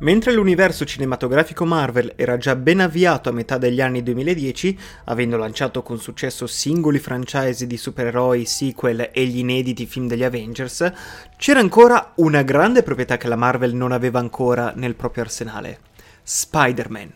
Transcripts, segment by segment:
Mentre l'universo cinematografico Marvel era già ben avviato a metà degli anni 2010, avendo lanciato con successo singoli franchise di supereroi, sequel e gli inediti film degli Avengers, c'era ancora una grande proprietà che la Marvel non aveva ancora nel proprio arsenale. Spider-Man.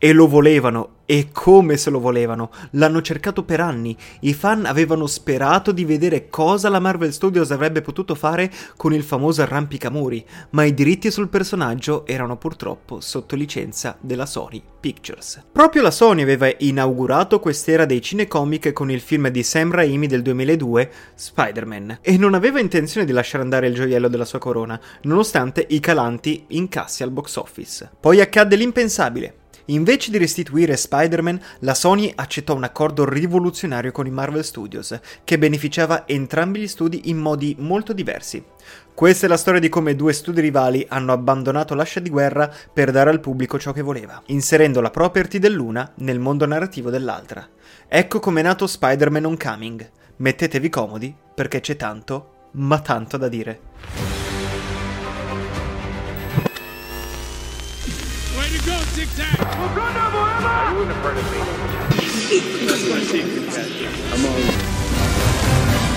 E lo volevano, e come se lo volevano. L'hanno cercato per anni. I fan avevano sperato di vedere cosa la Marvel Studios avrebbe potuto fare con il famoso arrampicamuri, ma i diritti sul personaggio erano purtroppo sotto licenza della Sony Pictures. Proprio la Sony aveva inaugurato quest'era dei cinecomic con il film di Sam Raimi del 2002, Spider-Man, e non aveva intenzione di lasciare andare il gioiello della sua corona, nonostante i calanti incassi al box office. Poi accadde l'impensabile. Invece di restituire Spider-Man, la Sony accettò un accordo rivoluzionario con i Marvel Studios, che beneficiava entrambi gli studi in modi molto diversi. Questa è la storia di come due studi rivali hanno abbandonato l'ascia di guerra per dare al pubblico ciò che voleva, inserendo la property dell'una nel mondo narrativo dell'altra. Ecco come è nato Spider-Man Homecoming. Mettetevi comodi perché c'è tanto, ma tanto da dire. Tic Tac. Wakanda forever! You wouldn't have heard of me. That's my secret, I'm on.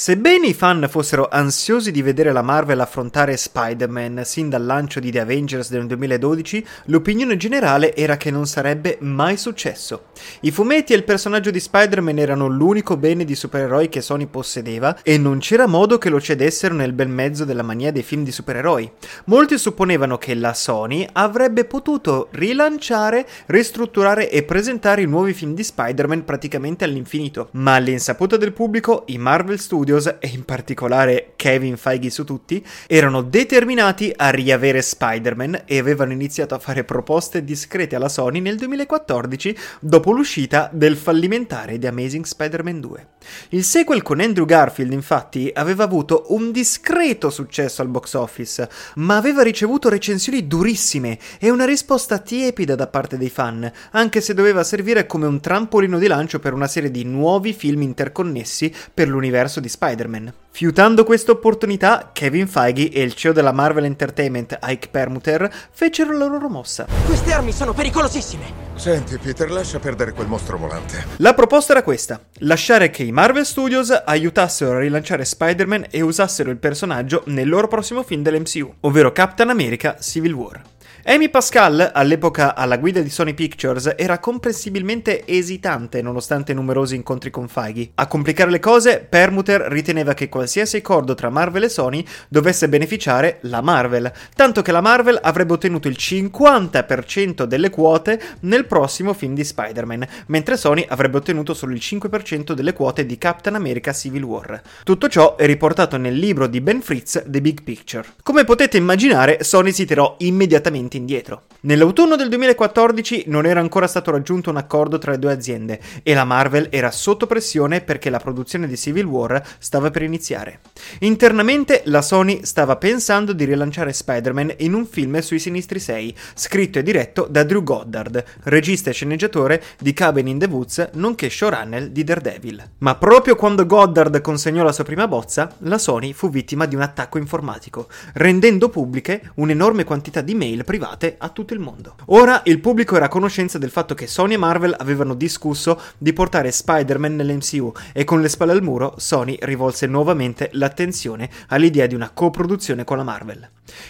Sebbene i fan fossero ansiosi di vedere la Marvel affrontare Spider-Man sin dal lancio di The Avengers del 2012, l'opinione generale era che non sarebbe mai successo. I fumetti e il personaggio di Spider-Man erano l'unico bene di supereroi che Sony possedeva e non c'era modo che lo cedessero nel bel mezzo della mania dei film di supereroi. Molti supponevano che la Sony avrebbe potuto rilanciare, ristrutturare e presentare i nuovi film di Spider-Man praticamente all'infinito, ma all'insaputa del pubblico i Marvel Studios Studios, e in particolare Kevin Feige su tutti, erano determinati a riavere Spider-Man e avevano iniziato a fare proposte discrete alla Sony nel 2014 dopo l'uscita del fallimentare The Amazing Spider-Man 2. Il sequel con Andrew Garfield infatti aveva avuto un discreto successo al box office, ma aveva ricevuto recensioni durissime e una risposta tiepida da parte dei fan, anche se doveva servire come un trampolino di lancio per una serie di nuovi film interconnessi per l'universo di Spider-Man. Fiutando questa opportunità, Kevin Feige e il CEO della Marvel Entertainment, Ike Permuter, fecero la loro mossa. Queste armi sono pericolosissime! Senti, Peter, lascia perdere quel mostro volante. La proposta era questa: lasciare che i Marvel Studios aiutassero a rilanciare Spider-Man e usassero il personaggio nel loro prossimo film dell'MCU, ovvero Captain America Civil War. Amy Pascal, all'epoca alla guida di Sony Pictures, era comprensibilmente esitante nonostante numerosi incontri con Feige. A complicare le cose, Permuter riteneva che qualsiasi accordo tra Marvel e Sony dovesse beneficiare la Marvel, tanto che la Marvel avrebbe ottenuto il 50% delle quote nel prossimo film di Spider-Man, mentre Sony avrebbe ottenuto solo il 5% delle quote di Captain America Civil War. Tutto ciò è riportato nel libro di Ben Fritz, The Big Picture. Come potete immaginare, Sony si tirò immediatamente indietro. Nell'autunno del 2014 non era ancora stato raggiunto un accordo tra le due aziende e la Marvel era sotto pressione perché la produzione di Civil War stava per iniziare. Internamente la Sony stava pensando di rilanciare Spider-Man in un film sui Sinistri 6, scritto e diretto da Drew Goddard, regista e sceneggiatore di Cabin in the Woods, nonché showrunner di Daredevil. Ma proprio quando Goddard consegnò la sua prima bozza, la Sony fu vittima di un attacco informatico, rendendo pubbliche un'enorme quantità di mail private private a tutto il mondo. Ora il pubblico era a conoscenza del fatto che Sony e Marvel avevano discusso di portare Spider-Man nell'MCU e con le spalle al muro Sony rivolse nuovamente l'attenzione all'idea di una coproduzione con la Marvel.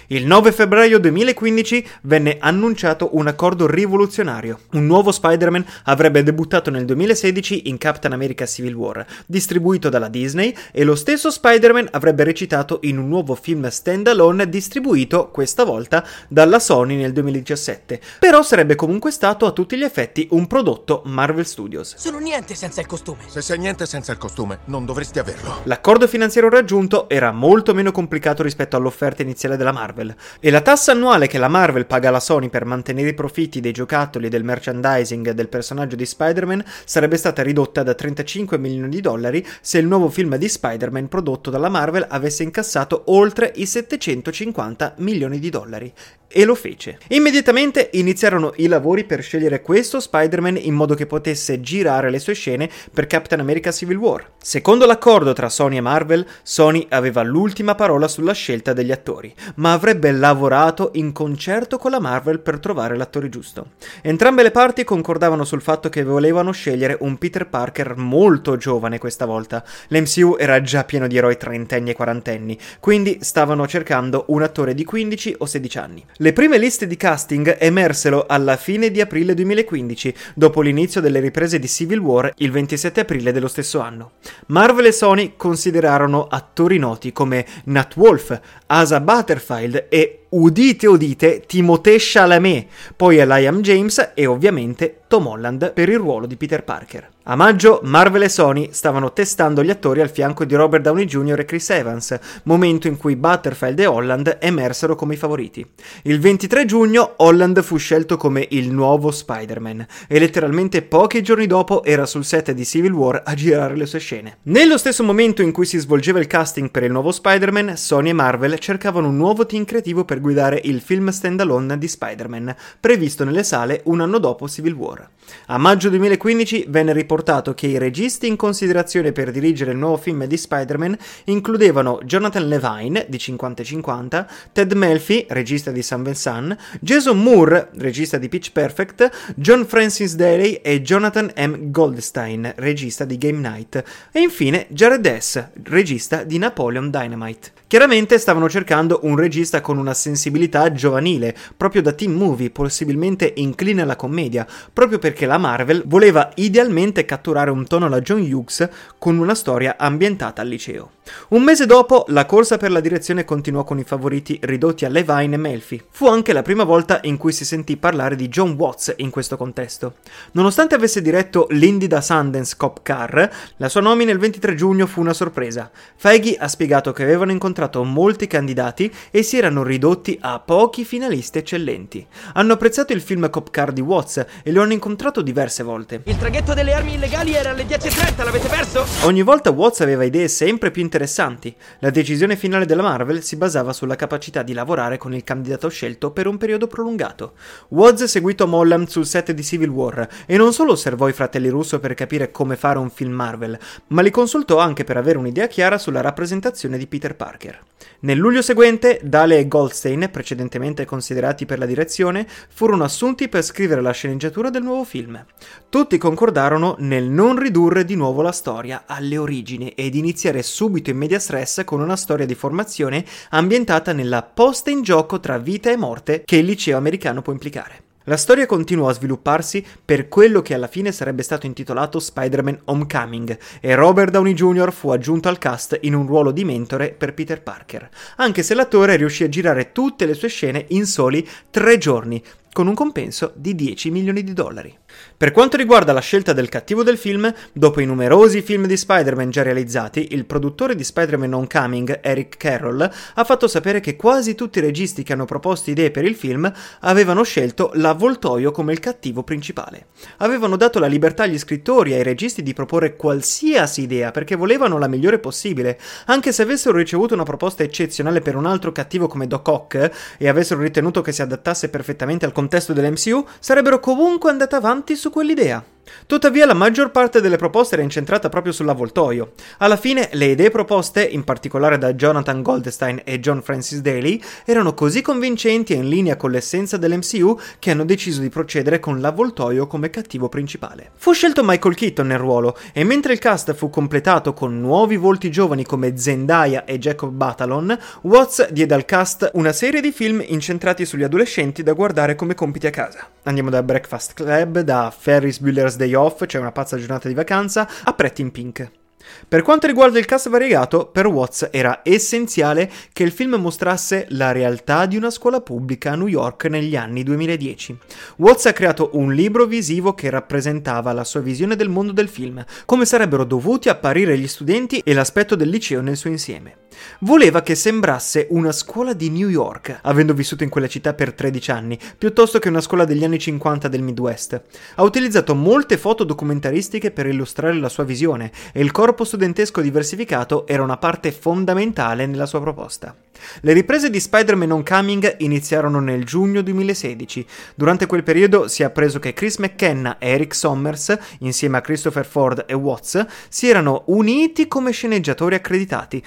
Il 9 febbraio 2015 venne annunciato un accordo rivoluzionario. Un nuovo Spider-Man avrebbe debuttato nel 2016 in Captain America Civil War, distribuito dalla Disney, e lo stesso Spider-Man avrebbe recitato in un nuovo film standalone distribuito, questa volta, dalla Sony nel 2017. Però sarebbe comunque stato a tutti gli effetti un prodotto Marvel Studios. Sono niente senza il costume. Se sei niente senza il costume, non dovresti averlo. L'accordo finanziario raggiunto era molto meno complicato rispetto all'offerta iniziale della Marvel, e la tassa annuale che la Marvel paga alla Sony per mantenere i profitti dei giocattoli e del merchandising del personaggio di Spider-Man sarebbe stata ridotta da 35 milioni di dollari se il nuovo film di Spider-Man prodotto dalla Marvel avesse incassato oltre i 750 milioni di dollari. e lo fece. Immediatamente iniziarono i lavori per scegliere questo Spider-Man in modo che potesse girare le sue scene per Captain America Civil War. Secondo l'accordo tra Sony e Marvel, Sony aveva l'ultima parola sulla scelta degli attori, ma avrebbe lavorato in concerto con la Marvel per trovare l'attore giusto. Entrambe le parti concordavano sul fatto che volevano scegliere un Peter Parker molto giovane questa volta. L'MCU era già pieno di eroi trentenni e quarantenni, quindi stavano cercando un attore di 15 o 16 anni. Le prime liste di casting emersero alla fine di aprile 2015, dopo l'inizio delle riprese di Civil War il 27 aprile dello stesso anno. Marvel e Sony considerarono attori noti come Nat Wolf, Asa Butterfield e udite udite Timothée Chalamet, poi Liam James e ovviamente Tom Holland per il ruolo di Peter Parker. A maggio Marvel e Sony stavano testando gli attori al fianco di Robert Downey Jr. e Chris Evans, momento in cui Butterfield e Holland emersero come i favoriti. Il 23 giugno Holland fu scelto come il nuovo Spider-Man e letteralmente pochi giorni dopo era sul set di Civil War a girare le sue scene. Nello stesso momento in cui si svolgeva il casting per il nuovo Spider-Man, Sony e Marvel cercavano un nuovo team creativo per guidare il film standalone di Spider-Man, previsto nelle sale un anno dopo Civil War. A maggio 2015 venne riportato che i registi in considerazione per dirigere il nuovo film di Spider-Man includevano Jonathan Levine, di 50-50, Ted Melfi, regista di Sun Sun, Jason Moore, regista di Pitch Perfect, John Francis Daly e Jonathan M. Goldstein, regista di Game Night, e infine Jared S., regista di Napoleon Dynamite. Chiaramente stavano cercando un regista con una sensibilità giovanile, proprio da teen movie, possibilmente incline alla commedia, proprio perché la Marvel voleva idealmente catturare un tono alla John Hughes con una storia ambientata al liceo. Un mese dopo, la corsa per la direzione continuò con i favoriti ridotti a Levine e Melfi. Fu anche la prima volta in cui si sentì parlare di John Watts in questo contesto. Nonostante avesse diretto l'indie da Sundance Cop Car, la sua nomina il 23 giugno fu una sorpresa. Feige ha spiegato che avevano incontrato molti candidati e si erano ridotti a pochi finalisti eccellenti. Hanno apprezzato il film Cop Car di Watts e lo hanno incontrato diverse volte. Il traghetto delle armi illegali era alle 10.30, l'avete perso? Ogni volta Watts aveva idee sempre più interessanti. La decisione finale della Marvel si basava sulla capacità di lavorare con il candidato scelto per un periodo prolungato. Watts seguì Tom Holland sul set di Civil War e non solo osservò i fratelli Russo per capire come fare un film Marvel, ma li consultò anche per avere un'idea chiara sulla rappresentazione di Peter Parker. Nel luglio seguente, Dale e Goldstein, precedentemente considerati per la direzione, furono assunti per scrivere la sceneggiatura del nuovo film. Tutti concordarono nel non ridurre di nuovo la storia alle origini ed iniziare subito in media stress con una storia di formazione ambientata nella posta in gioco tra vita e morte che il liceo americano può implicare. La storia continuò a svilupparsi per quello che alla fine sarebbe stato intitolato Spider-Man Homecoming e Robert Downey Jr. fu aggiunto al cast in un ruolo di mentore per Peter Parker, anche se l'attore riuscì a girare tutte le sue scene in soli tre giorni, con un compenso di 10 milioni di dollari. Per quanto riguarda la scelta del cattivo del film, dopo i numerosi film di Spider-Man già realizzati, il produttore di Spider-Man Homecoming, Eric Carroll, ha fatto sapere che quasi tutti i registi che hanno proposto idee per il film avevano scelto l'avvoltoio come il cattivo principale. Avevano dato la libertà agli scrittori e ai registi di proporre qualsiasi idea perché volevano la migliore possibile, anche se avessero ricevuto una proposta eccezionale per un altro cattivo come Doc Ock e avessero ritenuto che si adattasse perfettamente al contesto dell'MCU, sarebbero comunque andate avanti su quell'idea. Tuttavia la maggior parte delle proposte era incentrata proprio sull'avvoltoio. Alla fine le idee proposte, in particolare da Jonathan Goldstein e John Francis Daly, erano così convincenti e in linea con l'essenza dell'MCU che hanno deciso di procedere con l'avvoltoio come cattivo principale. Fu scelto Michael Keaton nel ruolo e mentre il cast fu completato con nuovi volti giovani come Zendaya e Jacob Batalon, Watts diede al cast una serie di film incentrati sugli adolescenti da guardare come compiti a casa. Andiamo da Breakfast Club, da Ferris Bueller's Day Off, cioè una pazza giornata di vacanza, a Pretty in Pink. Per quanto riguarda il cast variegato, per Watts era essenziale che il film mostrasse la realtà di una scuola pubblica a New York negli anni 2010. Watts ha creato un libro visivo che rappresentava la sua visione del mondo del film, come sarebbero dovuti apparire gli studenti e l'aspetto del liceo nel suo insieme. Voleva che sembrasse una scuola di New York, avendo vissuto in quella città per 13 anni, piuttosto che una scuola degli anni 50 del Midwest. Ha utilizzato molte foto documentaristiche per illustrare la sua visione e il corpo studentesco diversificato era una parte fondamentale nella sua proposta. Le riprese di Spider-Man Homecoming iniziarono nel giugno 2016. Durante quel periodo si è appreso che Chris McKenna e Eric Sommers, insieme a Christopher Ford e Watts, si erano uniti come sceneggiatori accreditati,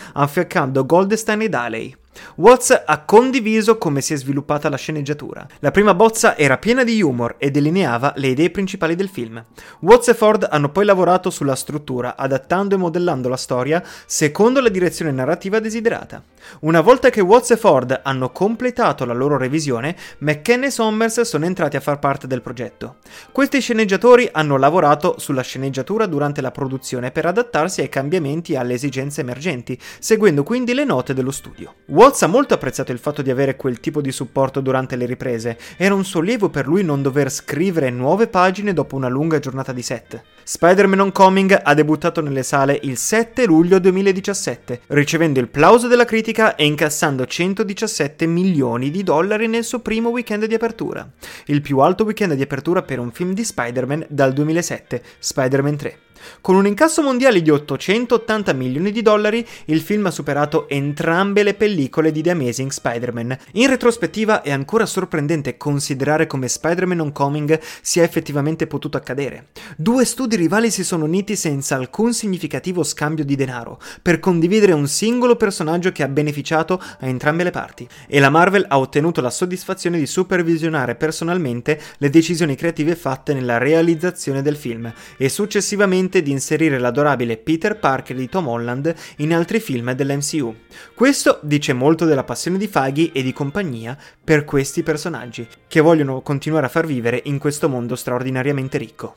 affiancando Goldstein e Daley. Watts ha condiviso come si è sviluppata la sceneggiatura. La prima bozza era piena di humor e delineava le idee principali del film. Watts e Ford hanno poi lavorato sulla struttura, adattando e modellando la storia secondo la direzione narrativa desiderata. Una volta che Watts e Ford hanno completato la loro revisione, McKenna e Sommers sono entrati a far parte del progetto. Questi sceneggiatori hanno lavorato sulla sceneggiatura durante la produzione per adattarsi ai cambiamenti e alle esigenze emergenti, seguendo quindi le note dello studio. Watts ha molto apprezzato il fatto di avere quel tipo di supporto durante le riprese, era un sollievo per lui non dover scrivere nuove pagine dopo una lunga giornata di set. Spider-Man Homecoming ha debuttato nelle sale il 7 luglio 2017, ricevendo il plauso della critica e incassando 117 milioni di dollari nel suo primo weekend di apertura, il più alto weekend di apertura per un film di Spider-Man dal 2007, Spider-Man 3. Con un incasso mondiale di 880 milioni di dollari, il film ha superato entrambe le pellicole di The Amazing Spider-Man. In retrospettiva è ancora sorprendente considerare come Spider-Man Homecoming sia effettivamente potuto accadere. Due studi rivali si sono uniti senza alcun significativo scambio di denaro, per condividere un singolo personaggio che ha beneficiato a entrambe le parti. E la Marvel ha ottenuto la soddisfazione di supervisionare personalmente le decisioni creative fatte nella realizzazione del film e successivamente di inserire l'adorabile Peter Parker di Tom Holland in altri film dell'MCU. Questo dice molto della passione di Faghi e di compagnia per questi personaggi, che vogliono continuare a far vivere in questo mondo straordinariamente ricco.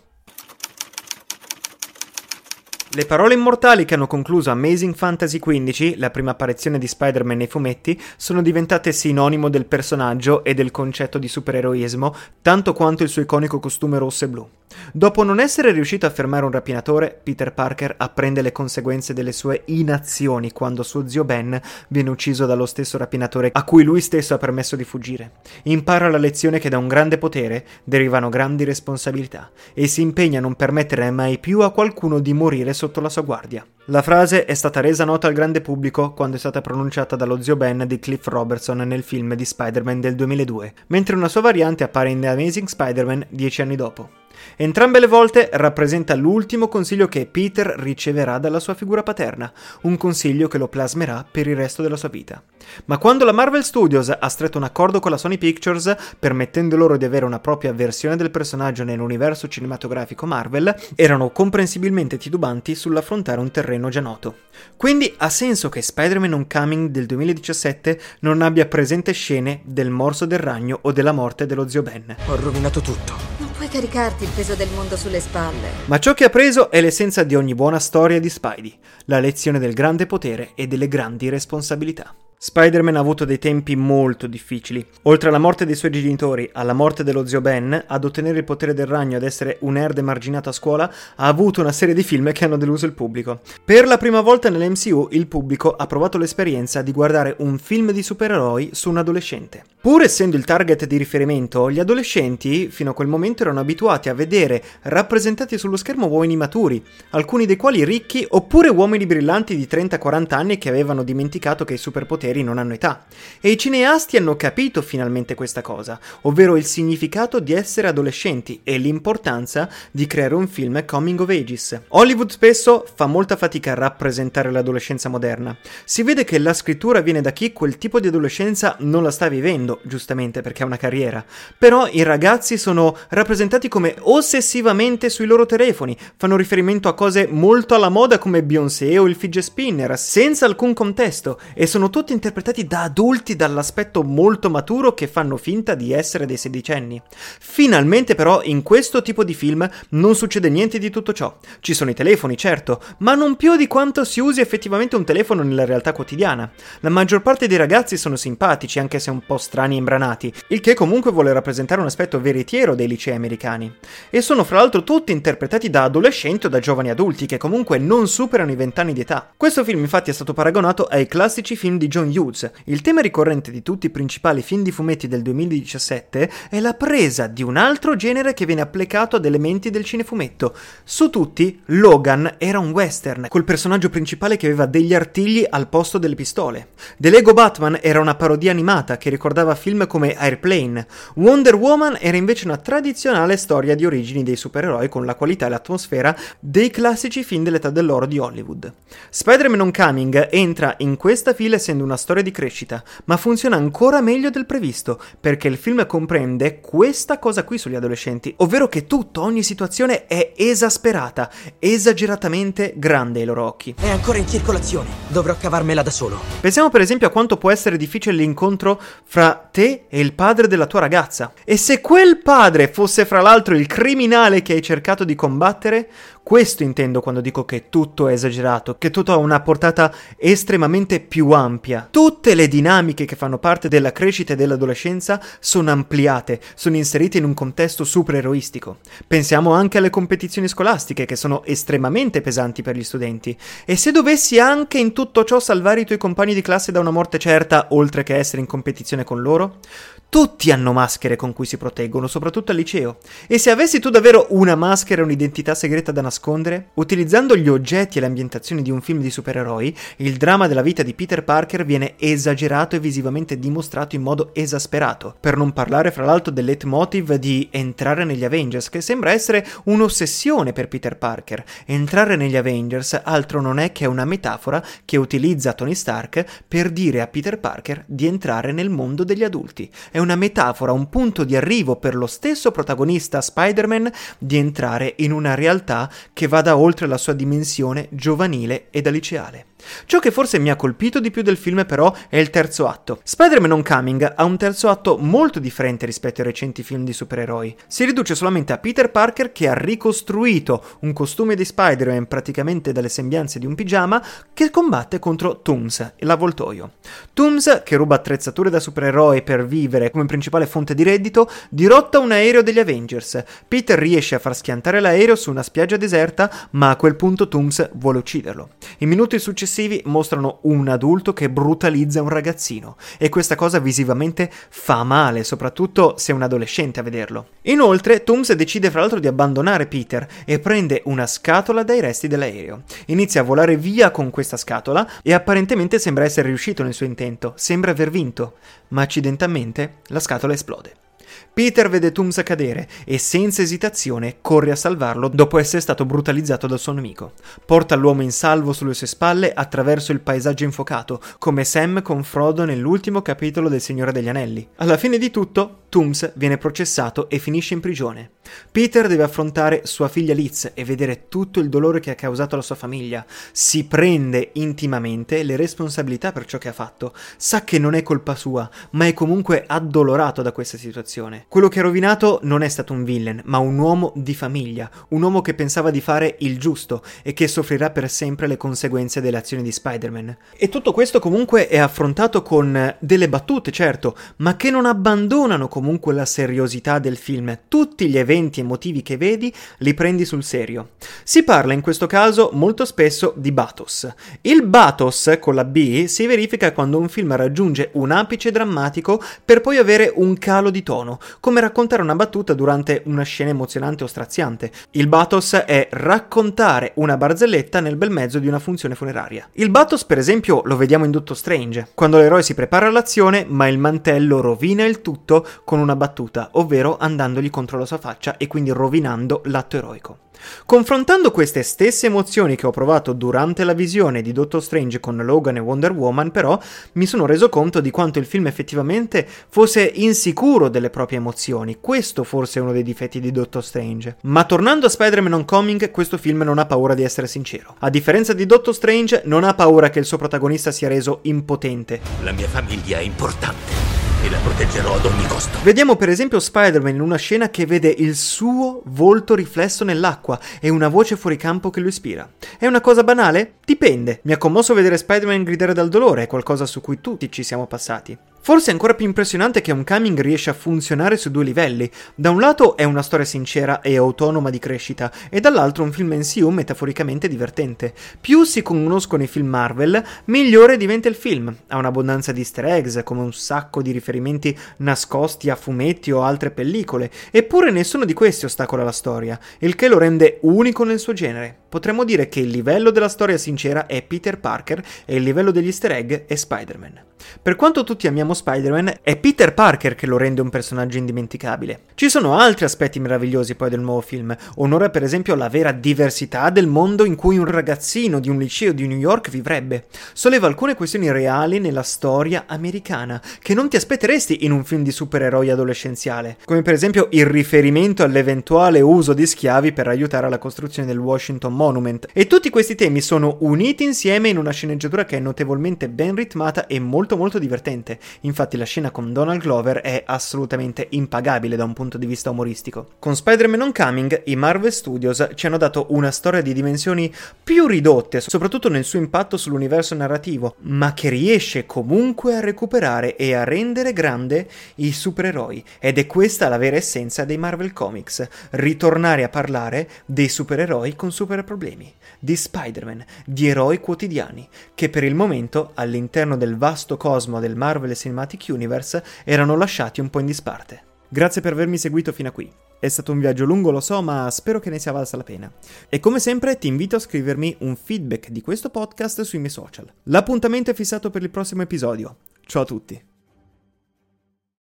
Le parole immortali che hanno concluso Amazing Fantasy XV, la prima apparizione di Spider-Man nei fumetti, sono diventate sinonimo del personaggio e del concetto di supereroismo, tanto quanto il suo iconico costume rosso e blu. Dopo non essere riuscito a fermare un rapinatore, Peter Parker apprende le conseguenze delle sue inazioni quando suo zio Ben viene ucciso dallo stesso rapinatore a cui lui stesso ha permesso di fuggire. Impara la lezione che da un grande potere derivano grandi responsabilità e si impegna a non permettere mai più a qualcuno di morire sotto la sua guardia. La frase è stata resa nota al grande pubblico quando è stata pronunciata dallo zio Ben di Cliff Robertson nel film di Spider-Man del 2002, mentre una sua variante appare in The Amazing Spider-Man dieci anni dopo. Entrambe le volte rappresenta l'ultimo consiglio che Peter riceverà dalla sua figura paterna, un consiglio che lo plasmerà per il resto della sua vita. Ma quando la Marvel Studios ha stretto un accordo con la Sony Pictures, permettendo loro di avere una propria versione del personaggio nell'universo cinematografico Marvel, erano comprensibilmente titubanti sull'affrontare un terreno già noto. Quindi ha senso che Spider-Man Homecoming del 2017 non abbia presente scene del morso del ragno o della morte dello zio Ben. Ho rovinato tutto. Puoi caricarti il peso del mondo sulle spalle. Ma ciò che ha preso è l'essenza di ogni buona storia di Spidey, la lezione del grande potere e delle grandi responsabilità. Spider-Man ha avuto dei tempi molto difficili. Oltre alla morte dei suoi genitori, alla morte dello zio Ben, ad ottenere il potere del ragno ed essere un nerd emarginato a scuola, ha avuto una serie di film che hanno deluso il pubblico. Per la prima volta nell'MCU il pubblico ha provato l'esperienza di guardare un film di supereroi su un adolescente. Pur essendo il target di riferimento, gli adolescenti fino a quel momento erano abituati a vedere rappresentati sullo schermo uomini maturi, alcuni dei quali ricchi oppure uomini brillanti di 30-40 anni che avevano dimenticato che i superpoteri non hanno età. E i cineasti hanno capito finalmente questa cosa, ovvero il significato di essere adolescenti e l'importanza di creare un film coming of ages. Hollywood spesso fa molta fatica a rappresentare l'adolescenza moderna. Si vede che la scrittura viene da chi quel tipo di adolescenza non la sta vivendo, giustamente perché ha una carriera. Però i ragazzi sono rappresentati come ossessivamente sui loro telefoni, fanno riferimento a cose molto alla moda come Beyoncé o il fidget spinner, senza alcun contesto, e sono tutti interpretati da adulti dall'aspetto molto maturo che fanno finta di essere dei sedicenni. Finalmente però in questo tipo di film non succede niente di tutto ciò. Ci sono i telefoni, certo, ma non più di quanto si usi effettivamente un telefono nella realtà quotidiana. La maggior parte dei ragazzi sono simpatici, anche se un po' strani e imbranati, il che comunque vuole rappresentare un aspetto veritiero dei licei americani. E sono fra l'altro tutti interpretati da adolescenti o da giovani adulti che comunque non superano i 20 anni di età. Questo film infatti è stato paragonato ai classici film di John Jason Hughes. Il tema ricorrente di tutti i principali film di fumetti del 2017 è la presa di un altro genere che viene applicato ad elementi del cinefumetto. Su tutti, Logan era un western, col personaggio principale che aveva degli artigli al posto delle pistole. The Lego Batman era una parodia animata che ricordava film come Airplane. Wonder Woman era invece una tradizionale storia di origini dei supereroi con la qualità e l'atmosfera dei classici film dell'età dell'oro di Hollywood. Spider-Man Homecoming entra in questa fila essendo una storia di crescita, ma funziona ancora meglio del previsto, perché il film comprende questa cosa qui sugli adolescenti, ovvero che tutto, ogni situazione è esasperata, esageratamente grande ai loro occhi. È ancora in circolazione. Dovrò cavarmela da solo. Pensiamo per esempio a quanto può essere difficile l'incontro fra te e il padre della tua ragazza. E se quel padre fosse fra l'altro il criminale che hai cercato di combattere, questo intendo quando dico che tutto è esagerato, che tutto ha una portata estremamente più ampia. Tutte le dinamiche che fanno parte della crescita e dell'adolescenza sono ampliate, sono inserite in un contesto supereroistico. Pensiamo anche alle competizioni scolastiche che sono estremamente pesanti per gli studenti. E se dovessi anche in tutto ciò salvare i tuoi compagni di classe da una morte certa, oltre che essere in competizione con loro? Tutti hanno maschere con cui si proteggono, soprattutto al liceo. E se avessi tu davvero una maschera e un'identità segreta da nascondere? Utilizzando gli oggetti e le ambientazioni di un film di supereroi, il dramma della vita di Peter Parker viene esagerato e visivamente dimostrato in modo esasperato. Per non parlare fra l'altro del leitmotiv di entrare negli Avengers, che sembra essere un'ossessione per Peter Parker. Entrare negli Avengers altro non è che una metafora che utilizza Tony Stark per dire a Peter Parker di entrare nel mondo degli adulti è una metafora, un punto di arrivo per lo stesso protagonista Spider-Man di entrare in una realtà che vada oltre la sua dimensione giovanile e da liceale. Ciò che forse mi ha colpito di più del film però è il terzo atto. Spider-Man Homecoming ha un terzo atto molto differente rispetto ai recenti film di supereroi. Si riduce solamente a Peter Parker che ha ricostruito un costume di Spider-Man praticamente dalle sembianze di un pigiama che combatte contro Tooms, l'avvoltoio. Tooms, che ruba attrezzature da supereroi per vivere come principale fonte di reddito, dirotta un aereo degli Avengers. Peter riesce a far schiantare l'aereo su una spiaggia deserta, ma a quel punto Tooms vuole ucciderlo. In minuti successivi mostrano un adulto che brutalizza un ragazzino e questa cosa visivamente fa male, soprattutto se è un adolescente a vederlo. Inoltre, Tooms decide fra l'altro di abbandonare Peter e prende una scatola dai resti dell'aereo. Inizia a volare via con questa scatola e apparentemente sembra essere riuscito nel suo intento, sembra aver vinto, ma accidentalmente la scatola esplode. Peter vede Tooms cadere e senza esitazione corre a salvarlo dopo essere stato brutalizzato dal suo nemico. Porta l'uomo in salvo sulle sue spalle attraverso il paesaggio infuocato, come Sam con Frodo nell'ultimo capitolo del Signore degli Anelli. Alla fine di tutto, Tooms viene processato e finisce in prigione. Peter deve affrontare sua figlia Liz e vedere tutto il dolore che ha causato alla sua famiglia. Si prende intimamente le responsabilità per ciò che ha fatto. Sa che non è colpa sua, ma è comunque addolorato da questa situazione. Quello che ha rovinato non è stato un villain, ma un uomo di famiglia, un uomo che pensava di fare il giusto e che soffrirà per sempre le conseguenze delle azioni di Spider-Man. E tutto questo comunque è affrontato con delle battute, certo, ma che non abbandonano comunque la seriosità del film. Tutti gli eventi emotivi che vedi li prendi sul serio. Si parla in questo caso molto spesso di bathos. Il bathos con la B si verifica quando un film raggiunge un apice drammatico per poi avere un calo di tono, come raccontare una battuta durante una scena emozionante o straziante. Il bathos è raccontare una barzelletta nel bel mezzo di una funzione funeraria. Il bathos, per esempio, lo vediamo in Doctor Strange, quando l'eroe si prepara all'azione, ma il mantello rovina il tutto con una battuta, ovvero andandogli contro la sua faccia e quindi rovinando l'atto eroico. Confrontando queste stesse emozioni che ho provato durante la visione di Doctor Strange con Logan e Wonder Woman, però, mi sono reso conto di quanto il film effettivamente fosse insicuro delle proprie emozioni. Questo forse è uno dei difetti di Doctor Strange. Ma tornando a Spider-Man Homecoming, questo film non ha paura di essere sincero. A differenza di Doctor Strange, non ha paura che il suo protagonista sia reso impotente. La mia famiglia è importante e la proteggerò ad ogni costo. Vediamo per esempio Spider-Man in una scena che vede il suo volto riflesso nell'acqua e una voce fuori campo che lo ispira. È una cosa banale? Dipende. Mi ha commosso vedere Spider-Man gridare dal dolore, è qualcosa su cui tutti ci siamo passati. Forse è ancora più impressionante che Homecoming riesce a funzionare su due livelli. Da un lato è una storia sincera e autonoma di crescita, e dall'altro un film MCU metaforicamente divertente. Più si conoscono i film Marvel, migliore diventa il film. Ha un'abbondanza di easter eggs, come un sacco di riferimenti nascosti a fumetti o altre pellicole, eppure nessuno di questi ostacola la storia, il che lo rende unico nel suo genere. Potremmo dire che il livello della storia sincera è Peter Parker e il livello degli easter egg è Spider-Man. Per quanto tutti amiamo Spider-Man, è Peter Parker che lo rende un personaggio indimenticabile. Ci sono altri aspetti meravigliosi poi del nuovo film. Onora per esempio la vera diversità del mondo in cui un ragazzino di un liceo di New York vivrebbe. Solleva alcune questioni reali nella storia americana, che non ti aspetteresti in un film di supereroi adolescenziale, come per esempio il riferimento all'eventuale uso di schiavi per aiutare alla costruzione del Washington Monument. E tutti questi temi sono uniti insieme in una sceneggiatura che è notevolmente ben ritmata e molto molto divertente. Infatti la scena con Donald Glover è assolutamente impagabile da un punto di vista umoristico. Con Spider-Man Homecoming i Marvel Studios ci hanno dato una storia di dimensioni più ridotte, soprattutto nel suo impatto sull'universo narrativo, ma che riesce comunque a recuperare e a rendere grande i supereroi. Ed è questa la vera essenza dei Marvel Comics, ritornare a parlare dei supereroi con super problemi, di Spider-Man, di eroi quotidiani, che per il momento all'interno del vasto cosmo del Marvel Cinematic Universe erano lasciati un po' in disparte. Grazie per avermi seguito fino a qui. È stato un viaggio lungo, lo so, ma spero che ne sia valsa la pena. E come sempre ti invito a scrivermi un feedback di questo podcast sui miei social. L'appuntamento è fissato per il prossimo episodio. Ciao a tutti.